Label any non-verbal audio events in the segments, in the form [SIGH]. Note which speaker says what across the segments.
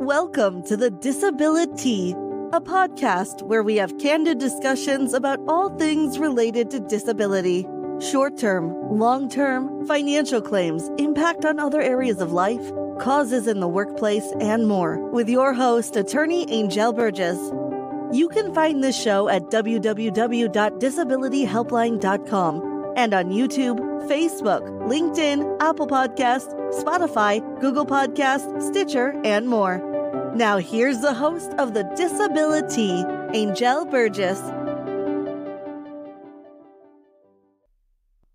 Speaker 1: Welcome to the DisabiliTEA, a podcast where we have candid discussions about all things related to disability short term, long term, financial claims, impact on other areas of life, causes in the workplace, and more. With your host, attorney Anjel Burgess. You can find this show at www.disabilityhelpline.com and on YouTube, Facebook, LinkedIn, Apple Podcast, Spotify, Google Podcast, Stitcher, and more. Now here's the host of the DisabiliTEA, Anjel Burgess.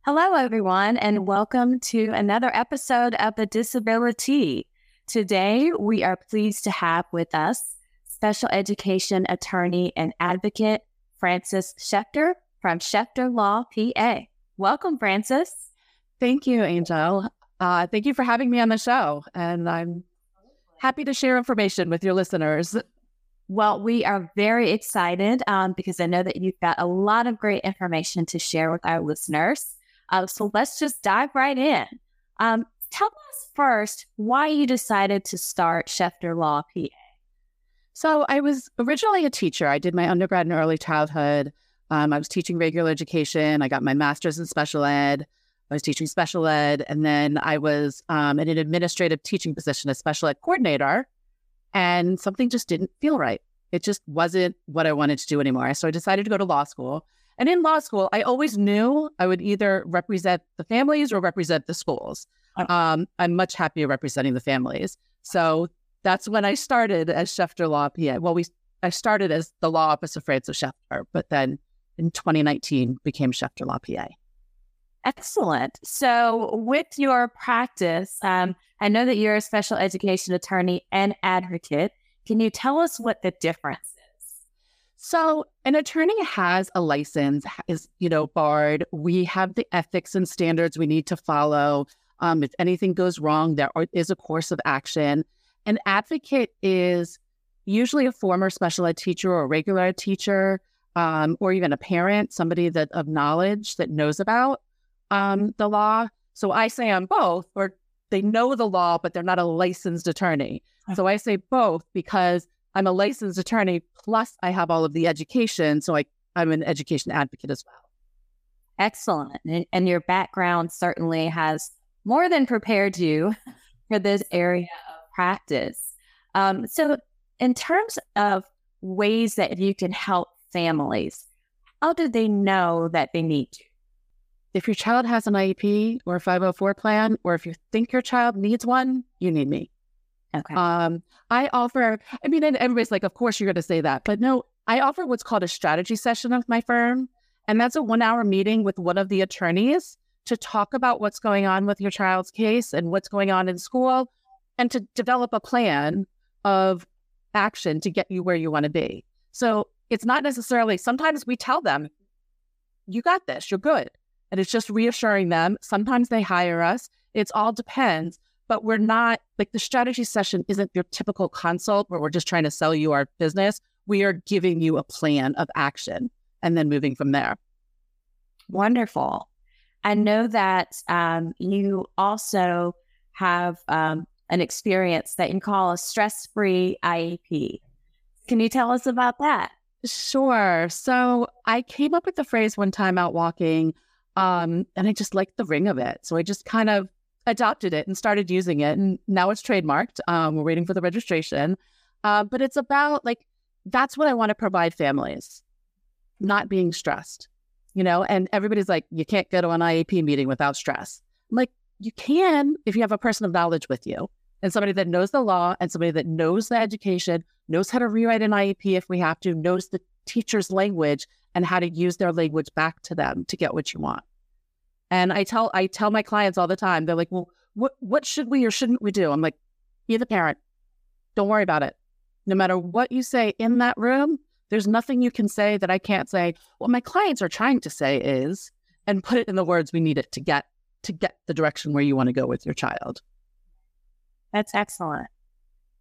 Speaker 2: Hello, everyone, and welcome to another episode of the DisabiliTEA. Today, we are pleased to have with us special education attorney and advocate Frances Shefter from Shefter Law, PA. Welcome, Frances.
Speaker 3: Thank you, Anjel. Uh, thank you for having me on the show. And I'm happy to share information with your listeners.
Speaker 2: Well, we are very excited um, because I know that you've got a lot of great information to share with our listeners. Uh, so let's just dive right in. Um, tell us first why you decided to start Shefter Law PA.
Speaker 3: So I was originally a teacher. I did my undergrad in early childhood. Um, I was teaching regular education. I got my master's in special ed. I was teaching special ed, and then I was um, in an administrative teaching position as special ed coordinator. And something just didn't feel right. It just wasn't what I wanted to do anymore. So I decided to go to law school. And in law school, I always knew I would either represent the families or represent the schools. Um, I'm much happier representing the families. So that's when I started as Shefter Law PA. Well, we I started as the law office of Frances Shefter, but then in 2019 became Shefter Law PA.
Speaker 2: Excellent. So, with your practice, um, I know that you're a special education attorney and advocate. Can you tell us what the difference is?
Speaker 3: So, an attorney has a license, is you know barred. We have the ethics and standards we need to follow. Um, if anything goes wrong, there is a course of action. An advocate is usually a former special ed teacher or a regular ed teacher, um, or even a parent, somebody that of knowledge that knows about um, the law. So I say I'm both, or they know the law, but they're not a licensed attorney. Okay. So I say both because I'm a licensed attorney, plus I have all of the education. So I, I'm an education advocate as well.
Speaker 2: Excellent. And, and your background certainly has more than prepared you [LAUGHS] for this area of practice. Um, so, in terms of ways that you can help families, how do they know that they need you?
Speaker 3: If your child has an IEP or a 504 plan, or if you think your child needs one, you need me.
Speaker 2: Okay.
Speaker 3: Um, I offer, I mean, and everybody's like, of course you're going to say that, but no, I offer what's called a strategy session of my firm. And that's a one hour meeting with one of the attorneys to talk about what's going on with your child's case and what's going on in school and to develop a plan of action to get you where you want to be. So it's not necessarily, sometimes we tell them, you got this, you're good. And it's just reassuring them. Sometimes they hire us. It's all depends, but we're not like the strategy session isn't your typical consult where we're just trying to sell you our business. We are giving you a plan of action and then moving from there.
Speaker 2: Wonderful. I know that um, you also have um, an experience that you call a stress free IEP. Can you tell us about that?
Speaker 3: Sure. So I came up with the phrase one time out walking. Um, and I just liked the ring of it. So I just kind of adopted it and started using it. And now it's trademarked. Um, we're waiting for the registration. Uh, but it's about like, that's what I want to provide families, not being stressed, you know? And everybody's like, you can't go to an IEP meeting without stress. I'm like, you can if you have a person of knowledge with you and somebody that knows the law and somebody that knows the education, knows how to rewrite an IEP if we have to, knows the teacher's language and how to use their language back to them to get what you want. And I tell I tell my clients all the time, they're like, well, what what should we or shouldn't we do? I'm like, be the parent. Don't worry about it. No matter what you say in that room, there's nothing you can say that I can't say. What my clients are trying to say is, and put it in the words we need it to get to get the direction where you want to go with your child.
Speaker 2: That's excellent.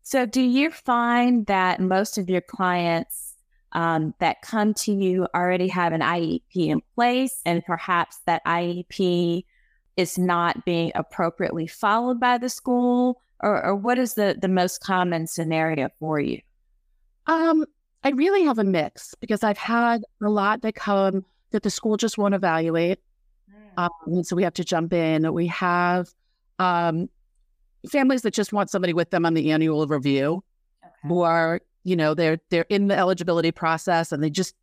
Speaker 2: So, do you find that most of your clients um, that come to you already have an IEP in place, and perhaps that IEP is not being appropriately followed by the school. or, or what is the the most common scenario for you?
Speaker 3: Um, I really have a mix because I've had a lot that come that the school just won't evaluate.
Speaker 2: Mm.
Speaker 3: Um, so we have to jump in. We have um, families that just want somebody with them on the annual review,
Speaker 2: Okay.
Speaker 3: who are you know they're they're in the eligibility process and they just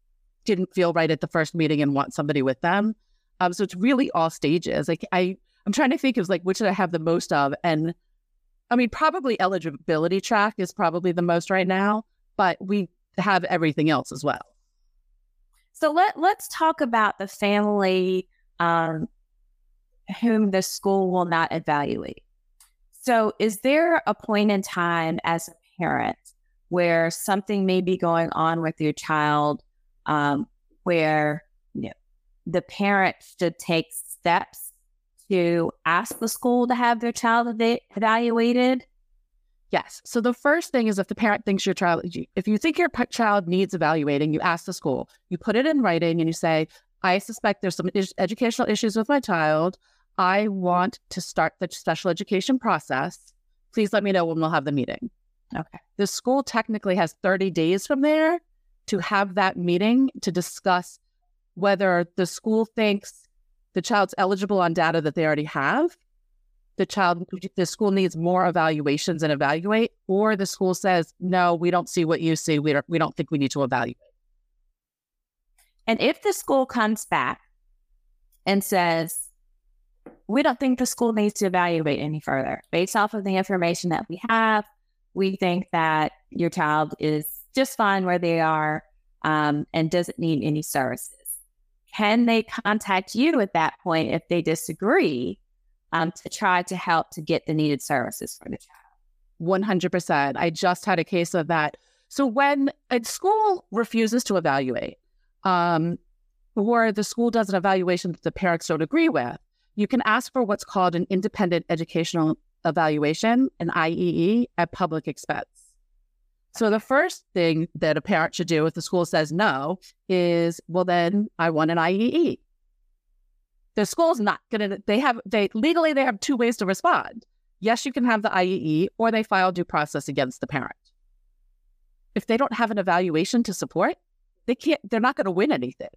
Speaker 3: didn't feel right at the first meeting and want somebody with them. Um, so it's really all stages. Like I, I'm trying to think of like which did I have the most of, and I mean probably eligibility track is probably the most right now, but we have everything else as well.
Speaker 2: So let let's talk about the family um, whom the school will not evaluate. So, is there a point in time as a parent where something may be going on with your child, um, where you know, the parent should take steps to ask the school to have their child eva- evaluated?
Speaker 3: Yes. So the first thing is if the parent thinks your child, if you think your child needs evaluating, you ask the school, you put it in writing and you say, I suspect there's some is- educational issues with my child. I want to start the special education process. Please let me know when we'll have the meeting.
Speaker 2: Okay.
Speaker 3: The school technically has 30 days from there to have that meeting to discuss whether the school thinks the child's eligible on data that they already have the child the school needs more evaluations and evaluate or the school says no we don't see what you see we don't we don't think we need to evaluate
Speaker 2: And if the school comes back and says, we don't think the school needs to evaluate any further, based off of the information that we have, we think that your child is just fine where they are um, and doesn't need any services. Can they contact you at that point if they disagree um, to try to help to get the needed services for the child?
Speaker 3: 100% i just had a case of that so when a school refuses to evaluate um, or the school does an evaluation that the parents don't agree with you can ask for what's called an independent educational evaluation an iee at public expense. So the first thing that a parent should do if the school says no is well then i want an iee the school's not going to they have they legally they have two ways to respond. Yes you can have the iee or they file due process against the parent. If they don't have an evaluation to support they can't they're not going to win anything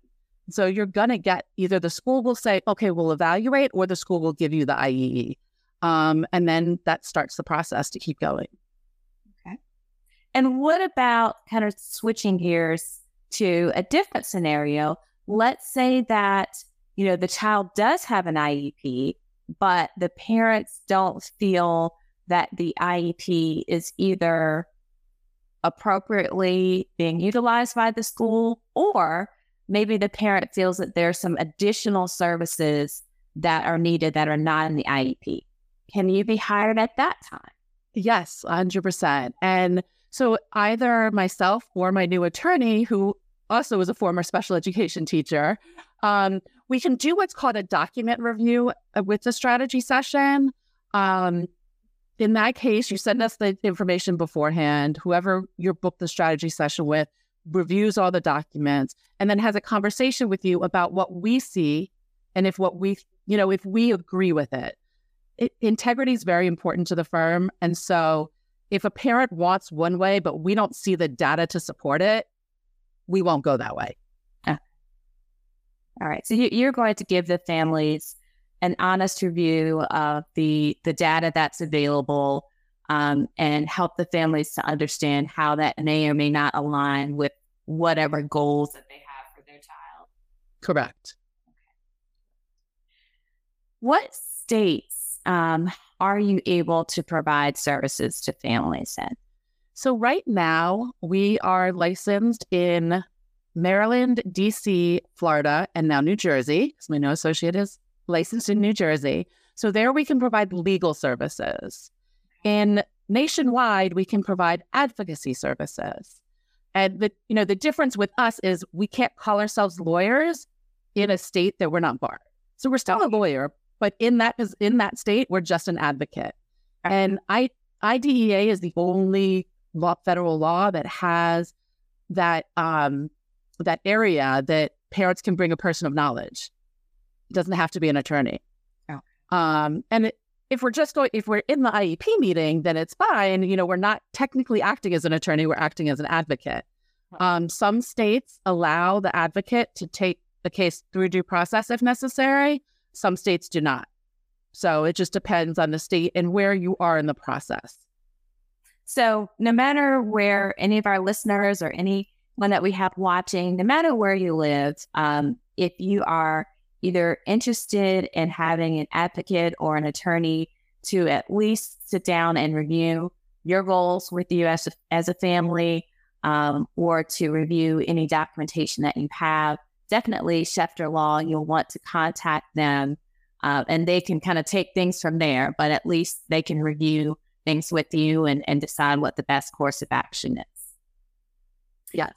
Speaker 3: so you're going to get either the school will say okay we'll evaluate or the school will give you the iee um, and then that starts the process to keep going Okay.
Speaker 2: And what about kind of switching gears to a different scenario? Let's say that, you know, the child does have an IEP, but the parents don't feel that the IEP is either appropriately being utilized by the school, or maybe the parent feels that there's some additional services that are needed that are not in the IEP. Can you be hired at that time?
Speaker 3: Yes, 100%. And so either myself or my new attorney, who also is a former special education teacher, um, we can do what's called a document review uh, with the strategy session. Um, in that case, you send us the information beforehand. Whoever you book the strategy session with reviews all the documents and then has a conversation with you about what we see and if what we, you know, if we agree with it. it integrity is very important to the firm. And so if a parent wants one way, but we don't see the data to support it, we won't go that way. Ah.
Speaker 2: All right. So you're going to give the families an honest review of the the data that's available um, and help the families to understand how that may or may not align with whatever goals that they have for their child.
Speaker 3: Correct.
Speaker 2: What states um, are you able to provide services to families in?
Speaker 3: So right now we are licensed in Maryland, DC, Florida, and now New Jersey, because my no associate is licensed in New Jersey. So there we can provide legal services. In nationwide, we can provide advocacy services. And the you know the difference with us is we can't call ourselves lawyers in a state that we're not barred. So we're still a lawyer, but in that in that state, we're just an advocate. And I IDEA is the only law, federal law that has that um, that area that parents can bring a person of knowledge. It doesn't have to be an attorney.
Speaker 2: Oh.
Speaker 3: Um, and it, if we're just going, if we're in the IEP meeting, then it's fine. You know, we're not technically acting as an attorney, we're acting as an advocate. Um, some states allow the advocate to take the case through due process if necessary. Some states do not. So it just depends on the state and where you are in the process.
Speaker 2: So, no matter where any of our listeners or anyone that we have watching, no matter where you live, um, if you are either interested in having an advocate or an attorney to at least sit down and review your goals with you as a, as a family um, or to review any documentation that you have, definitely Shefter Law, you'll want to contact them uh, and they can kind of take things from there, but at least they can review things with you and, and decide what the best course of action is.
Speaker 3: Yes.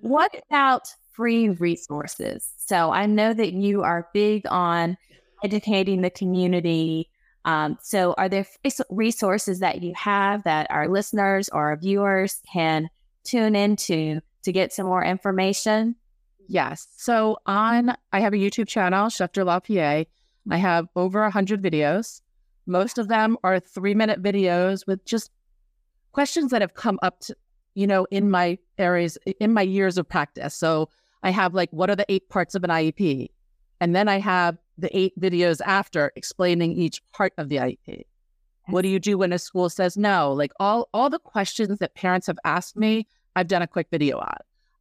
Speaker 2: What about free resources? So I know that you are big on educating the community. Um, so are there resources that you have that our listeners or our viewers can tune into to get some more information?
Speaker 3: Yes. So on, I have a YouTube channel, Shefter Law PA. I have over 100 videos. Most of them are three minute videos with just questions that have come up to, you know, in my areas, in my years of practice. So I have like, what are the eight parts of an IEP? And then I have the eight videos after explaining each part of the IEP. What do you do when a school says no? Like all all the questions that parents have asked me, I've done a quick video on.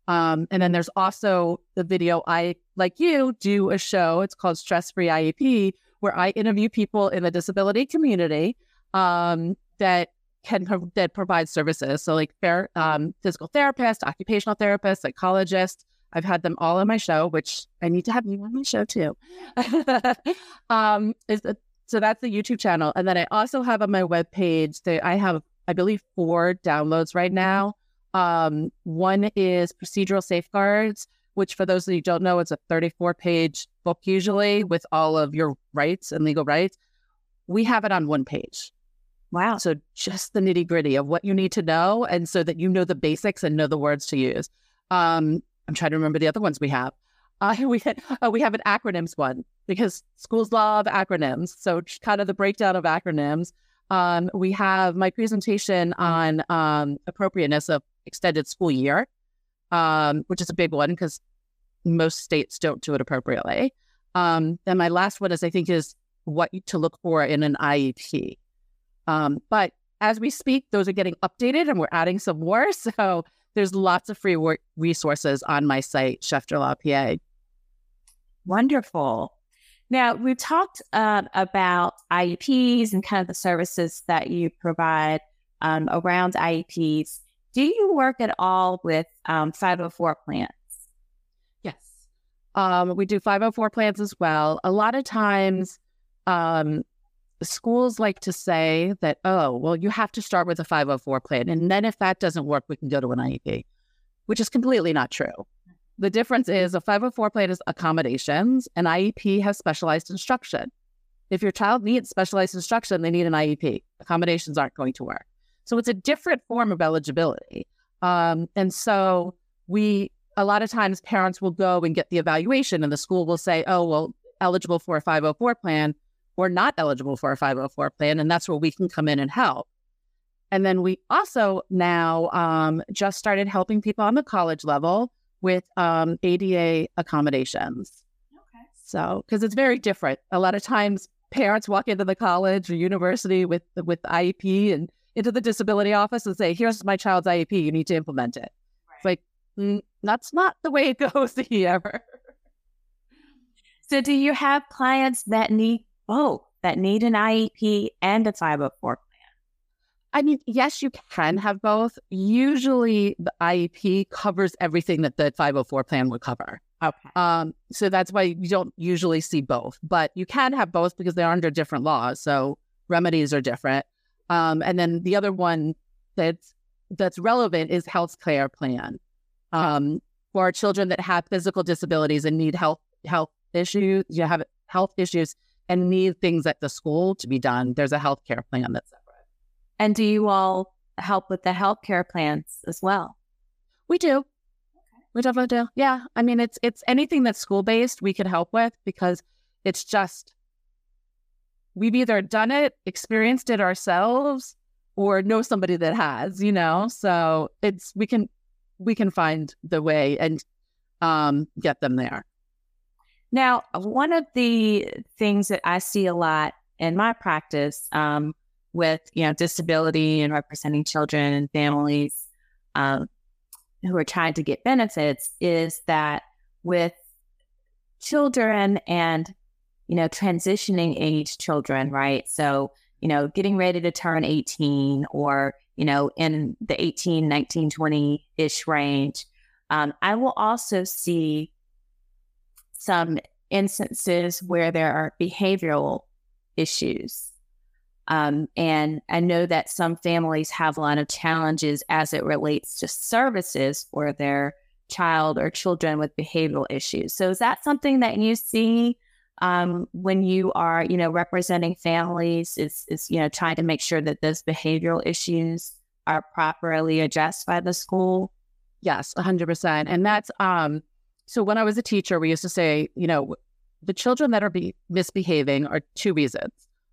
Speaker 3: Um, and then there's also the video I, like you, do a show. It's called Stress Free IEP, where I interview people in the disability community um, that can that provide services. So like fair, um, physical therapist, occupational therapist, psychologist. I've had them all on my show, which I need to have you on my show too. [LAUGHS] um, is the, so that's the YouTube channel, and then I also have on my webpage that I have, I believe, four downloads right now um, one is procedural safeguards, which for those of you don't know, it's a 34 page book usually with all of your rights and legal rights. We have it on one page.
Speaker 2: Wow.
Speaker 3: So just the nitty gritty of what you need to know. And so that you know the basics and know the words to use. Um, I'm trying to remember the other ones we have. Uh, [LAUGHS] we, uh, we have an acronyms one because schools love acronyms. So kind of the breakdown of acronyms. Um, we have my presentation on um, appropriateness of extended school year, um, which is a big one because most states don't do it appropriately. Um, and my last one is, I think, is what to look for in an IEP. Um, but as we speak, those are getting updated and we're adding some more. [LAUGHS] So there's lots of free work resources on my site, Shefter Law PA.
Speaker 2: Wonderful. Now, we've talked um, about IEPs and kind of the services that you provide um, around IEPs. Do you work at all with um, 504 plans?
Speaker 3: Yes. Um, we do 504 plans as well. A lot of times, um, schools like to say that, oh, well, you have to start with a 504 plan. And then if that doesn't work, we can go to an IEP, which is completely not true. The difference is a 504 plan is accommodations, an IEP has specialized instruction. If your child needs specialized instruction, they need an IEP. Accommodations aren't going to work. So it's a different form of eligibility. Um, and so we, a lot of times parents will go and get the evaluation and the school will say, oh, well, eligible for a 504 plan or not eligible for a 504 plan. And that's where we can come in and help. And then we also now um, just started helping people on the college level with um, ADA accommodations. Okay. So, because it's very different. A lot of times parents walk into the college or university with with IEP and into the disability office and say, here's my child's IEP, you need to implement it. Right. It's like, mm, that's not the way it [LAUGHS] goes ever.
Speaker 2: So, do you have clients that need both, that need an IEP and a 504 plan?
Speaker 3: I mean, yes, you can have both. Usually, the IEP covers everything that the 504 plan would cover.
Speaker 2: Okay.
Speaker 3: Um, so that's why you don't usually see both, but you can have both because they're under different laws. So remedies are different. Um, and then the other one that's that's relevant is health care plan um, for children that have physical disabilities and need health health issues. You have health issues and need things at the school to be done. There's a health care plan that's separate.
Speaker 2: And do you all help with the health care plans as well?
Speaker 3: We do. Okay. We definitely do. Yeah. I mean, it's it's anything that's school based we can help with because it's just we've either done it, experienced it ourselves, or know somebody that has, you know? So it's, we can, we can find the way and um, get them there.
Speaker 2: Now, one of the things that I see a lot in my practice um, with, you know, disability and representing children and families um, who are trying to get benefits is that with children and you know transitioning age children right? So you know getting ready to turn 18 or you know in the 18 19 20 ish range um, i will also see some instances where there are behavioral issues um, and I know that some families have a lot of challenges as it relates to services for their child or children with behavioral issues. So is that something that you see um, when you are, you know, representing families? Is is you know trying to make sure that those behavioral issues are properly addressed by the school?
Speaker 3: Yes, hundred percent. And that's um. So when I was a teacher, we used to say, you know, the children that are be- misbehaving are two reasons.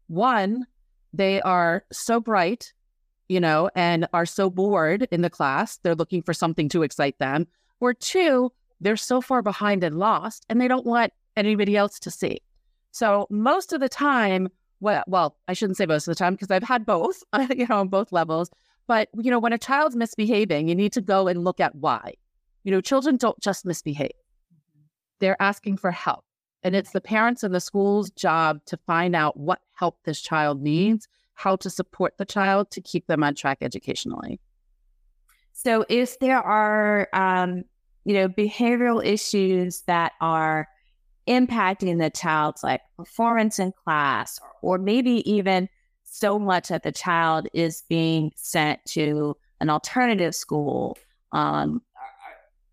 Speaker 3: One, they are so bright, you know, and are so bored in the class. They're looking for something to excite them or two, they're so far behind and lost and they don't want anybody else to see. So most of the time, well, well, I shouldn't say most of the time because I've had both, [LAUGHS] you know, on both levels. But you know, when a child's misbehaving, you need to go and look at why. You know, children don't just misbehave; they're asking for help, and it's the parents and the school's job to find out what help this child needs, how to support the child to keep them on track educationally.
Speaker 2: So, if there are um, you know, behavioral issues that are impacting the child's like performance in class, or, or maybe even so much that the child is being sent to an alternative school. Um,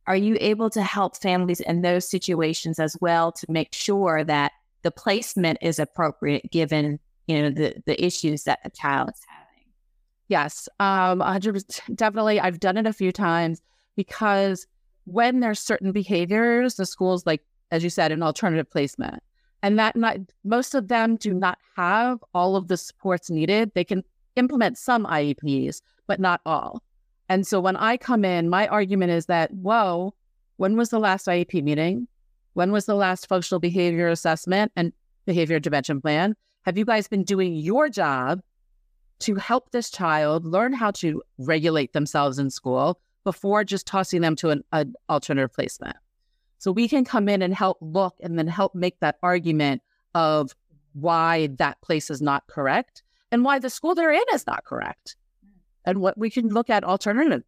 Speaker 2: are you able to help families in those situations as well to make sure that the placement is appropriate given you know the the issues that the child is having?
Speaker 3: Yes, um, 100 definitely. I've done it a few times because when there's certain behaviors, the schools, like, as you said, an alternative placement. And that not most of them do not have all of the supports needed. They can implement some IEPs, but not all. And so when I come in, my argument is that, whoa, when was the last IEP meeting? When was the last functional behavior assessment and behavior intervention plan? Have you guys been doing your job to help this child learn how to regulate themselves in school, before just tossing them to an, an alternative placement. So we can come in and help look and then help make that argument of why that place is not correct and why the school they're in is not correct and what we can look at alternatively.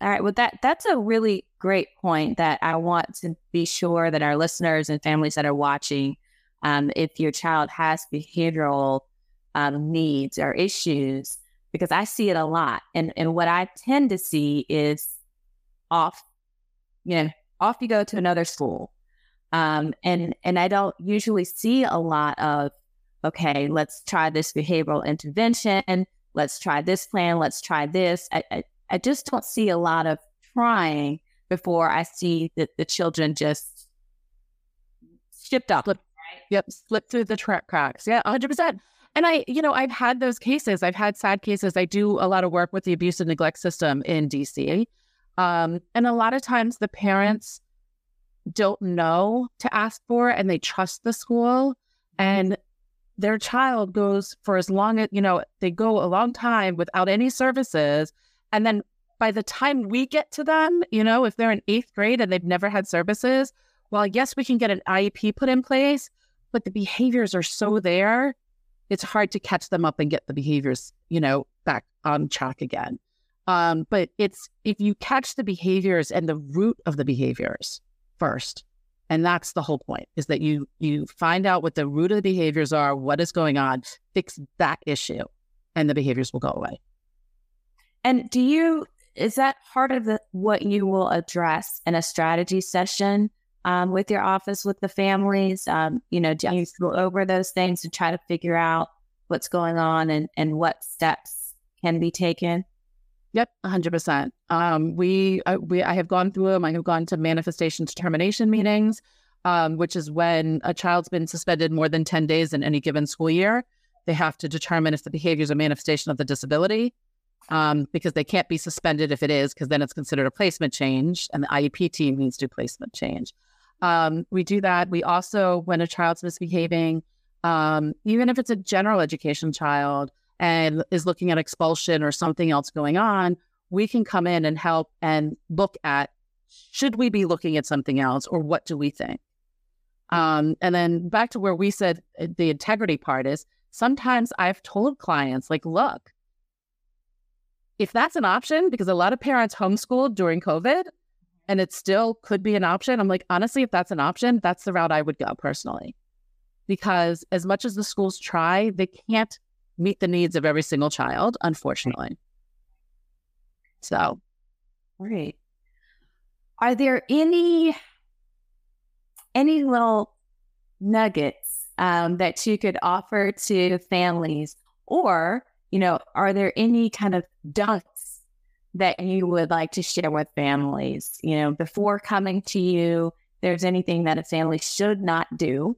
Speaker 2: All right. Well, that that's a really great point that I want to be sure that our listeners and families that are watching, um, if your child has behavioral um, needs or issues, because I see it a lot. And and what I tend to see is off, you know, off you go to another school. Um, and and I don't usually see a lot of, okay, let's try this behavioral intervention, let's try this plan, let's try this. I, I, I just don't see a lot of trying before I see that the children just shipped up.
Speaker 3: Slip, right? Yep, slip through the track cracks. Yeah, 100%. And I, you know, I've had those cases. I've had sad cases. I do a lot of work with the abuse and neglect system in DC. Um, and a lot of times the parents don't know to ask for and they trust the school and their child goes for as long as, you know, they go a long time without any services. And then by the time we get to them, you know, if they're in eighth grade and they've never had services, well, yes, we can get an IEP put in place, but the behaviors are so there it's hard to catch them up and get the behaviors, you know, back on track again. Um, but it's if you catch the behaviors and the root of the behaviors first, and that's the whole point, is that you you find out what the root of the behaviors are, what is going on, fix that issue, and the behaviors will go away.
Speaker 2: And do you is that part of the what you will address in a strategy session? um, with your office with the families? Um, you know, do you go over those things and try to figure out what's going on and, and what steps can be taken?
Speaker 3: Yep, hundred um, percent. We, uh, we, I have gone through them. I have gone to manifestation determination meetings. um, which is when a child's been suspended more than 10 days in any given school year. They have to determine if the behavior is a manifestation of the disability um, because they can't be suspended if it is, because then it's considered a placement change, and the IEP team needs to do placement change. Um, we do that. We also, when a child's misbehaving, um, even if it's a general education child and is looking at expulsion or something else going on, we can come in and help and look at should we be looking at something else or what do we think? Um, and then back to where we said uh, the integrity part is sometimes I've told clients, like, look, if that's an option, because a lot of parents homeschooled during COVID and it still could be an option, I'm like, honestly, if that's an option, that's the route I would go personally. Because as much as the schools try, they can't meet the needs of every single child, unfortunately. So,
Speaker 2: great. Are there any any little nuggets um, that you could offer to families, or you know, are there any kind of dunks that you would like to share with families? You know, before coming to you, there's anything that a family should not do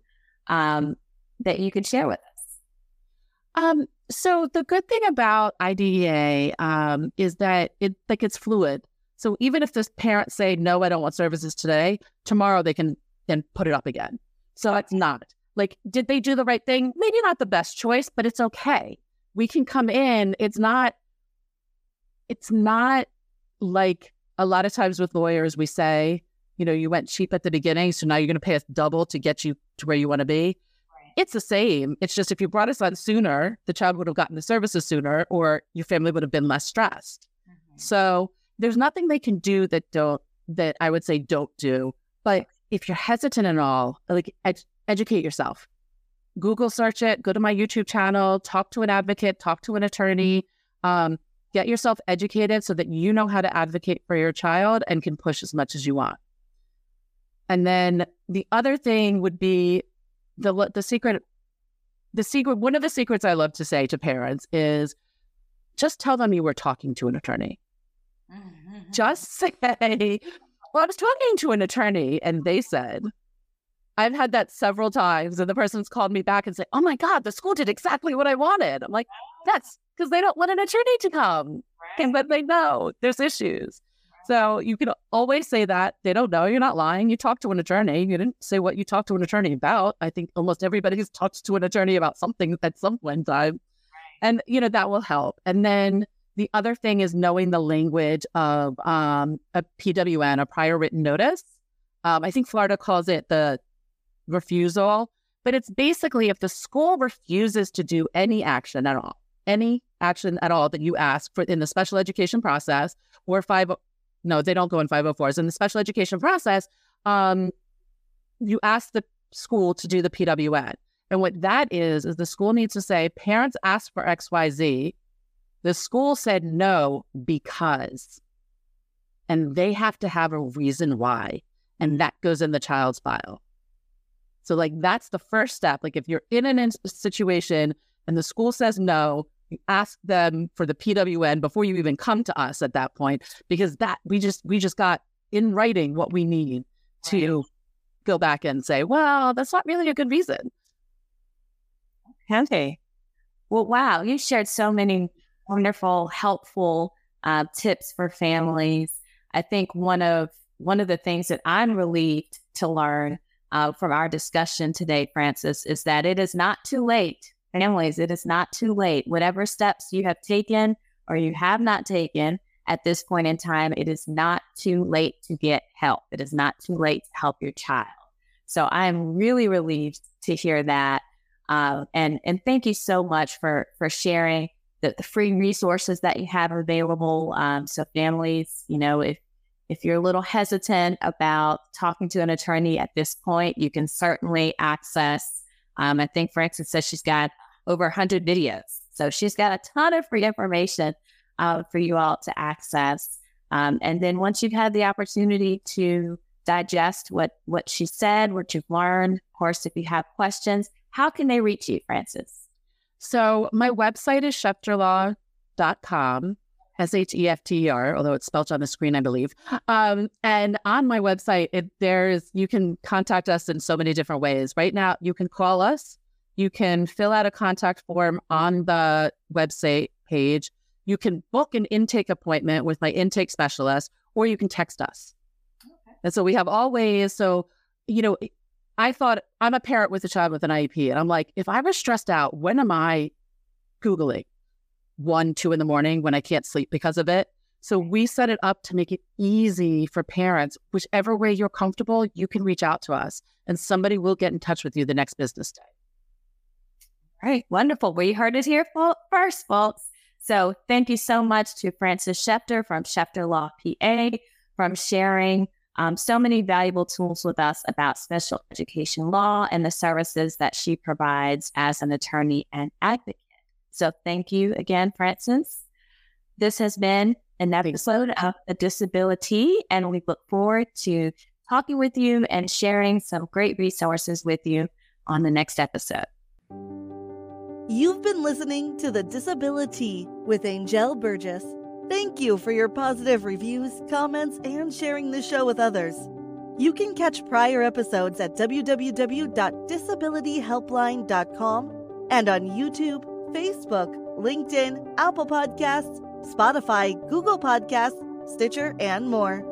Speaker 2: um, that you could share with us.
Speaker 3: Um, so the good thing about IDEA um, is that it like it's fluid. So even if the parents say no, I don't want services today, tomorrow they can then put it up again. So it's not like did they do the right thing? Maybe not the best choice, but it's okay. We can come in. It's not. It's not like a lot of times with lawyers we say, you know, you went cheap at the beginning, so now you're going to pay us double to get you to where you want to be. It's the same. It's just if you brought us on sooner, the child would have gotten the services sooner, or your family would have been less stressed. Mm-hmm. So there's nothing they can do that don't that I would say don't do. But if you're hesitant at all, like ed- educate yourself. Google search it, go to my YouTube channel, talk to an advocate, talk to an attorney, um, get yourself educated so that you know how to advocate for your child and can push as much as you want. And then the other thing would be the the secret the secret one of the secrets I love to say to parents is just tell them you were talking to an attorney. Mm-hmm. Just [LAUGHS] say, well, I was talking to an attorney and they said, I've had that several times, and the person's called me back and say, "Oh my God, the school did exactly what I wanted." I'm like, "That's because they don't want an attorney to come, right. and but they know there's issues." So you can always say that. They don't know. You're not lying. You talked to an attorney. You didn't say what you talked to an attorney about. I think almost everybody has talked to an attorney about something at some point in time. And, you know, that will help. And then the other thing is knowing the language of um, a PWN, a prior written notice. Um, I think Florida calls it the refusal, but it's basically if the school refuses to do any action at all, any action at all that you ask for in the special education process or five no, they don't go in 504s. In the special education process, um, you ask the school to do the PWN. And what that is, is the school needs to say, parents asked for XYZ. The school said no because, and they have to have a reason why. And that goes in the child's file. So, like, that's the first step. Like, if you're in an in- situation and the school says no, ask them for the PWN before you even come to us at that point, because that we just we just got in writing what we need to go back and say, well, that's not really a good reason.
Speaker 2: Okay. Well, wow, you shared so many wonderful, helpful uh, tips for families. I think one of one of the things that I'm relieved to learn uh, from our discussion today, Frances, is that it is not too late families, it is not too late. Whatever steps you have taken or you have not taken at this point in time, it is not too late to get help. It is not too late to help your child. So I am really relieved to hear that. Uh, and and thank you so much for for sharing the, the free resources that you have available. Um, so families, you know, if if you're a little hesitant about talking to an attorney at this point, you can certainly access. Um, I think Frances says she's got over 100 videos. So she's got a ton of free information uh, for you all to access. Um, and then once you've had the opportunity to digest what what she said, what you've learned, of course, if you have questions, how can they reach you, Frances?
Speaker 3: So my website is shefterlaw.com. S H E F T E R, although it's spelled on the screen, I believe. Um, and on my website, it, there's you can contact us in so many different ways. Right now, you can call us, you can fill out a contact form on the website page, you can book an intake appointment with my intake specialist, or you can text us. Okay. And so we have all ways. So, you know, I thought I'm a parent with a child with an IEP, and I'm like, if I was stressed out, when am I Googling? one, two in the morning when I can't sleep because of it. So we set it up to make it easy for parents. Whichever way you're comfortable, you can reach out to us and somebody will get in touch with you the next business day.
Speaker 2: Right, wonderful. We heard it here first, folks. So thank you so much to Frances Shefter from Shefter Law PA from sharing um, so many valuable tools with us about special education law and the services that she provides as an attorney and advocate. So thank you again, Frances. This has been an episode of The DisabiliTEA, and we look forward to talking with you and sharing some great resources with you on the next episode.
Speaker 1: You've been listening to The DisabiliTEA with Anjel Burgess. Thank you for your positive reviews, comments, and sharing the show with others. You can catch prior episodes at www.disabilityhelpline.com and on YouTube, Facebook, LinkedIn, Apple Podcasts, Spotify, Google Podcasts, Stitcher, and more.